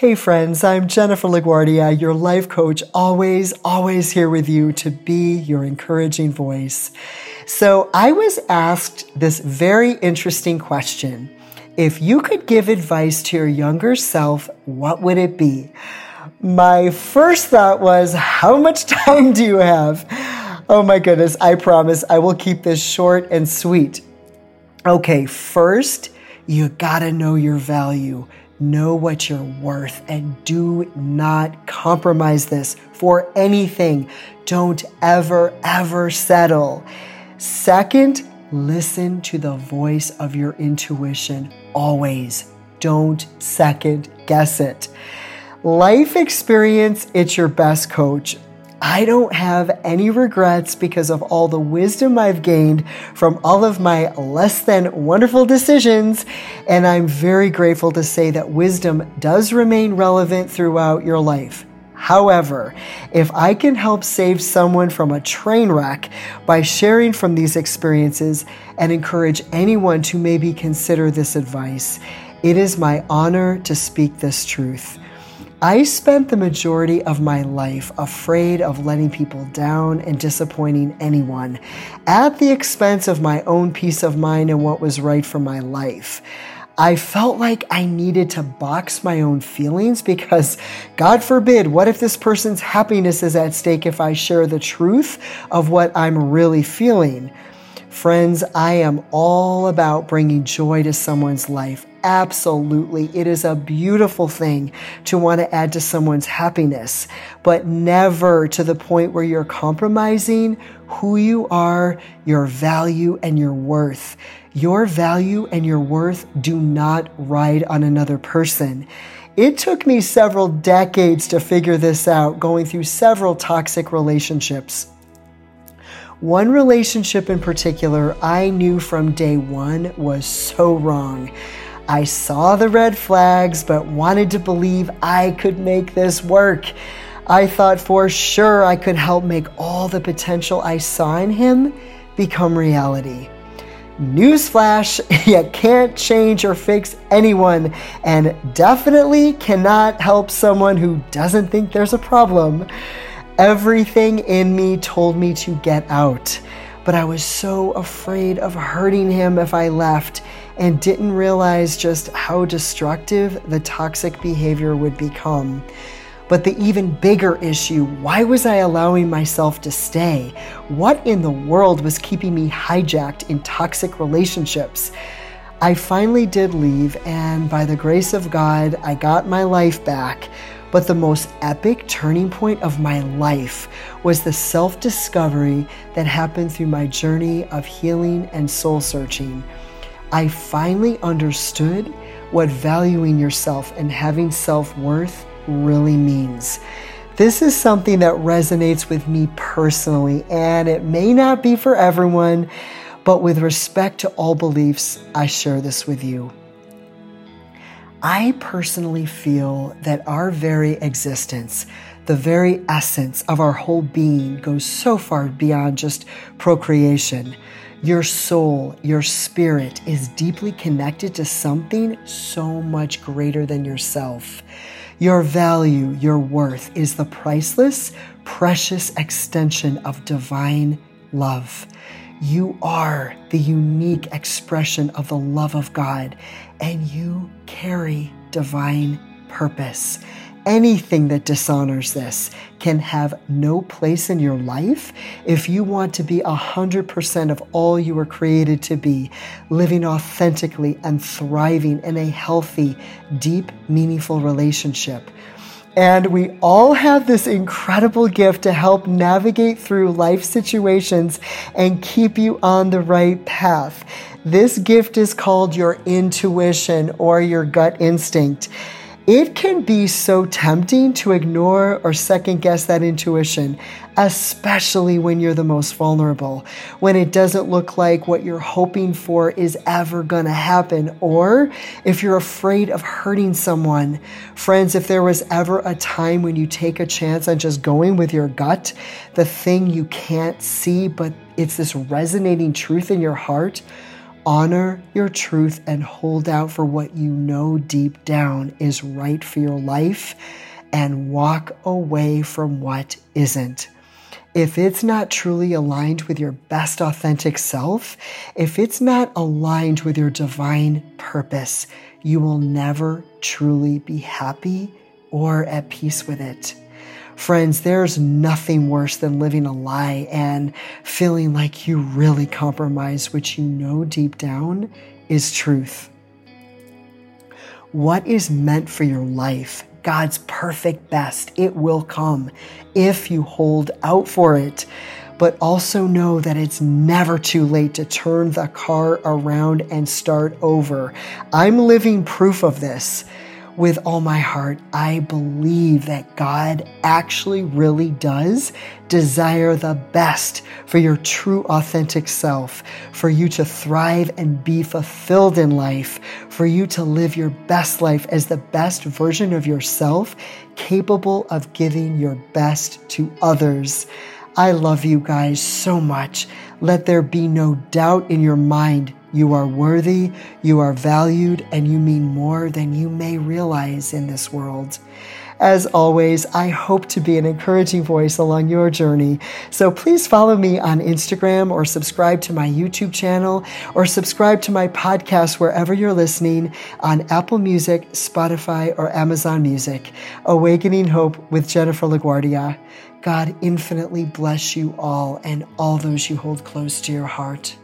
Hey friends, I'm Jennifer LaGuardia, your life coach, always, always here with you to be your encouraging voice. So I was asked this very interesting question. If you could give advice to your younger self, what would it be? My first thought was, how much time do you have? Oh my goodness, I promise I will keep this short and sweet. Okay, first, you gotta know your value. Know what you're worth and do not compromise this for anything. Don't ever, ever settle. Second, listen to the voice of your intuition always. Don't second guess it. Life experience, it's your best coach. I don't have any regrets because of all the wisdom I've gained from all of my less than wonderful decisions. And I'm very grateful to say that wisdom does remain relevant throughout your life. However, if I can help save someone from a train wreck by sharing from these experiences and encourage anyone to maybe consider this advice, it is my honor to speak this truth. I spent the majority of my life afraid of letting people down and disappointing anyone at the expense of my own peace of mind and what was right for my life. I felt like I needed to box my own feelings because, God forbid, what if this person's happiness is at stake if I share the truth of what I'm really feeling? Friends, I am all about bringing joy to someone's life. Absolutely. It is a beautiful thing to want to add to someone's happiness, but never to the point where you're compromising who you are, your value, and your worth. Your value and your worth do not ride on another person. It took me several decades to figure this out, going through several toxic relationships. One relationship in particular I knew from day one was so wrong. I saw the red flags, but wanted to believe I could make this work. I thought for sure I could help make all the potential I saw in him become reality. Newsflash, you can't change or fix anyone, and definitely cannot help someone who doesn't think there's a problem. Everything in me told me to get out, but I was so afraid of hurting him if I left and didn't realize just how destructive the toxic behavior would become. But the even bigger issue why was I allowing myself to stay? What in the world was keeping me hijacked in toxic relationships? I finally did leave, and by the grace of God, I got my life back. But the most epic turning point of my life was the self discovery that happened through my journey of healing and soul searching. I finally understood what valuing yourself and having self worth really means. This is something that resonates with me personally, and it may not be for everyone, but with respect to all beliefs, I share this with you. I personally feel that our very existence, the very essence of our whole being, goes so far beyond just procreation. Your soul, your spirit is deeply connected to something so much greater than yourself. Your value, your worth is the priceless, precious extension of divine love. You are the unique expression of the love of God, and you carry divine purpose. Anything that dishonors this can have no place in your life if you want to be 100% of all you were created to be, living authentically and thriving in a healthy, deep, meaningful relationship. And we all have this incredible gift to help navigate through life situations and keep you on the right path. This gift is called your intuition or your gut instinct. It can be so tempting to ignore or second guess that intuition, especially when you're the most vulnerable, when it doesn't look like what you're hoping for is ever going to happen, or if you're afraid of hurting someone. Friends, if there was ever a time when you take a chance on just going with your gut, the thing you can't see, but it's this resonating truth in your heart honor your truth and hold out for what you know deep down is right for your life and walk away from what isn't. If it's not truly aligned with your best authentic self, if it's not aligned with your divine purpose, you will never truly be happy or at peace with it. Friends, there's nothing worse than living a lie and feeling like you really compromise, which you know deep down is truth. What is meant for your life, God's perfect best, it will come if you hold out for it. But also know that it's never too late to turn the car around and start over. I'm living proof of this with all my heart, I believe that God actually really does desire the best for your true authentic self, for you to thrive and be fulfilled in life, for you to live your best life as the best version of yourself, capable of giving your best to others. I love you guys so much. Let there be no doubt in your mind you are worthy, you are valued, and you mean more than you may realize in this world. As always, I hope to be an encouraging voice along your journey. So please follow me on Instagram or subscribe to my YouTube channel or subscribe to my podcast wherever you're listening on Apple Music, Spotify, or Amazon Music. Awakening Hope with Jennifer LaGuardia. God infinitely bless you all and all those you hold close to your heart.